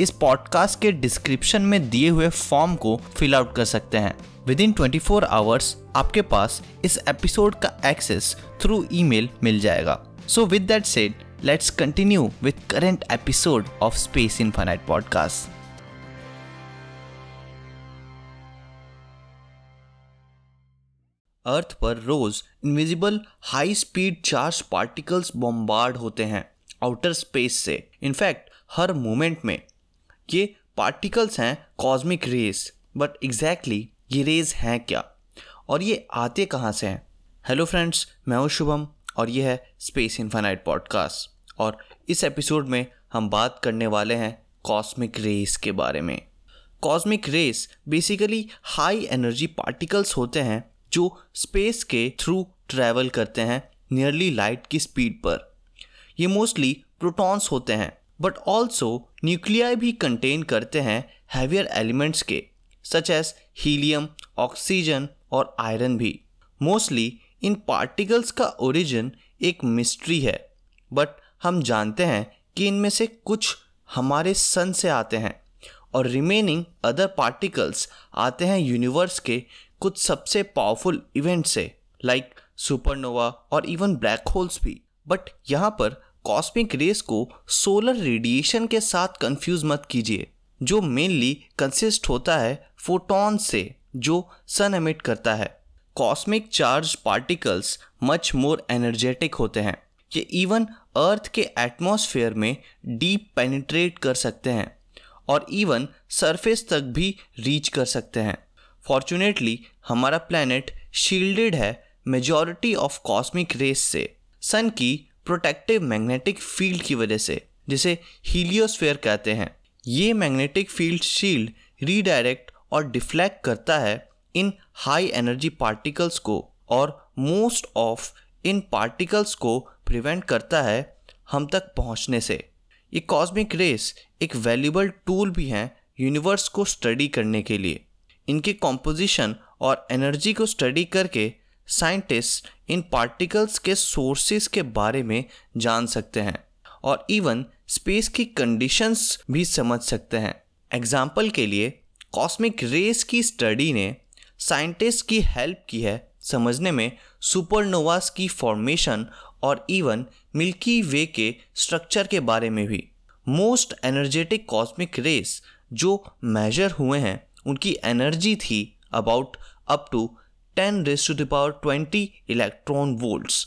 इस पॉडकास्ट के डिस्क्रिप्शन में दिए हुए फॉर्म को फिल आउट कर सकते हैं। Within twenty four hours आपके पास इस एपिसोड का एक्सेस थ्रू ईमेल मिल जाएगा। So with that let's continue with current episode of space infinite podcast earth पर रोज invisible high speed charge particles bombard होते हैं आउटर स्पेस से। इनफैक्ट हर मोमेंट में ये पार्टिकल्स हैं कॉस्मिक रेस बट एग्जैक्टली ये रेज हैं क्या? और ये आते कहाँ से हैं? हेलो फ्रेंड्स मैं हूँ शुभम और ये है स्पेस इन्फानाइट पॉडकास्ट और इस एपिसोड में हम बात करने वाले हैं कॉस्मिक रेस के बारे में। Cosmic rays basically high energy particles होते हैं जो स्पेस के थ्रू ट्रैवल करते हैं नियरली लाइट की स्पीड पर। ये मोस्टली प्रोटॉन्स होते हैं। बट ऑल्सो न्यूक्लियाई भी कंटेन करते हैं हैवियर एलिमेंट्स के सच एज हीलियम ऑक्सीजन और आयरन भी। मोस्टली इन पार्टिकल्स का ओरिजिन एक मिस्ट्री है। बट हम जानते हैं कि इनमें से कुछ हमारे सन से आते हैं। और रिमेनिंग अदर पार्टिकल्स आते हैं यूनिवर्स के कुछ सबसे पावरफुल इवेंट से लाइक सुपरनोवा और इवन ब्लैक होल्स भी। बट यहाँ पर कॉस्मिक रेस को सोलर रेडिएशन के साथ कंफ्यूज मत कीजिए, जो मेनली कंसिस्ट होता है फोटॉन से, जो सन एमिट करता है। Cosmic charge particles much more energetic होते हैं। ये इवन अर्थ के एटमॉस्फेयर में डीप पेनिट्रेट कर सकते हैं और इवन सरफेस तक भी रीच कर सकते हैं। फॉर्चुनेटली हमारा प्लैनेट शील्डेड है मेजॉरिटी ऑफ़ कॉस्मिक रेस से। सन की प्रोटेक्टिव मैग्नेटिक फ़ील्ड की वजह से, जिसे हीलियोस्फेयर कहते हैं। ये मैग्नेटिक फ़ील्ड शील्ड रीडायरेक्ट और डिफ्लेक्ट करता है इन हाई एनर्जी पार्टिकल्स को और मोस्ट ऑफ़ इन पार्टिकल्स को प्रिवेंट करता है हम तक पहुँचने से। ये कॉस्मिक रेस एक वैल्यूबल टूल भी हैं यूनिवर्स को स्टडी करने के लिए। इनके कॉम्पोजिशन और एनर्जी को स्टडी करके साइंटिस्ट इन पार्टिकल्स के सोर्सेस के बारे में जान सकते हैं और इवन स्पेस की कंडीशंस भी समझ सकते हैं। एग्ज़ाम्पल के लिए कॉस्मिक रेस की स्टडी ने साइंटिस्ट की हेल्प की है समझने में सुपरनोवास की फॉर्मेशन और इवन मिल्की वे के स्ट्रक्चर के बारे में भी। मोस्ट एनर्जेटिक कॉस्मिक रेस जो मेजर हुए हैं, उनकी एनर्जी थी about up to ten raise to the power twenty electron volts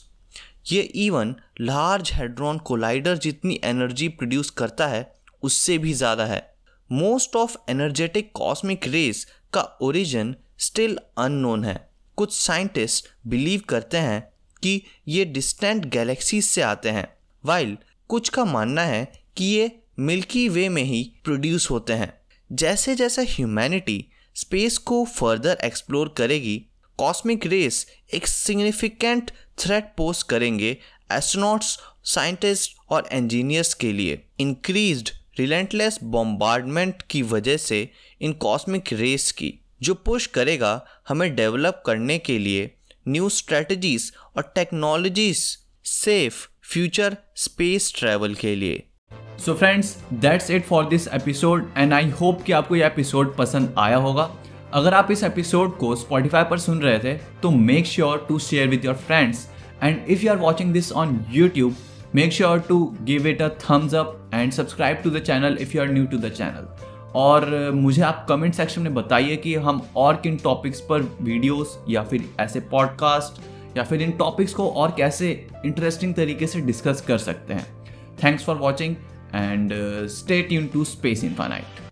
ये इवन लार्ज हेड्रॉन कोलाइडर जितनी एनर्जी प्रोड्यूस करता है, उससे भी ज़्यादा है। Most of energetic cosmic rays का ओरिजिन स्टिल अननोन है। कुछ साइंटिस्ट बिलीव करते हैं कि ये डिस्टेंट गैलेक्सीज से आते हैं वाइल कुछ का मानना है कि ये मिल्की वे में ही प्रोड्यूस होते हैं। जैसे जैसे ह्यूमैनिटी स्पेस को फर्दर एक्सप्लोर करेगी कॉस्मिक रेस एक सिग्निफिकेंट थ्रेट पोस्ट करेंगे एस्ट्रोनॉट्स साइंटिस्ट और इंजीनियर्स के लिए। इंक्रीज्ड रिलेंटलेस बॉम्बार्डमेंट की वजह से इन कॉस्मिक रेस की, जो पुश करेगा हमें डेवलप करने के लिए न्यू स्ट्रेटजीज और technologies safe future space travel के लिए। So friends that's it for this episode and I hope कि आपको यह एपिसोड पसंद आया होगा। अगर आप इस एपिसोड को स्पॉटिफाई पर सुन रहे थे तो make sure to share with your friends and if you are watching this on YouTube make sure to give it a thumbs up and subscribe to the channel if you are new to the channel और मुझे आप comment section में बताइए कि हम और किन topics पर वीडियोस या फिर ऐसे पॉडकास्ट या फिर इन टॉपिक्स को और कैसे इंटरेस्टिंग तरीके से डिस्कस कर सकते हैं. Thanks for watching and stay tune to space infinite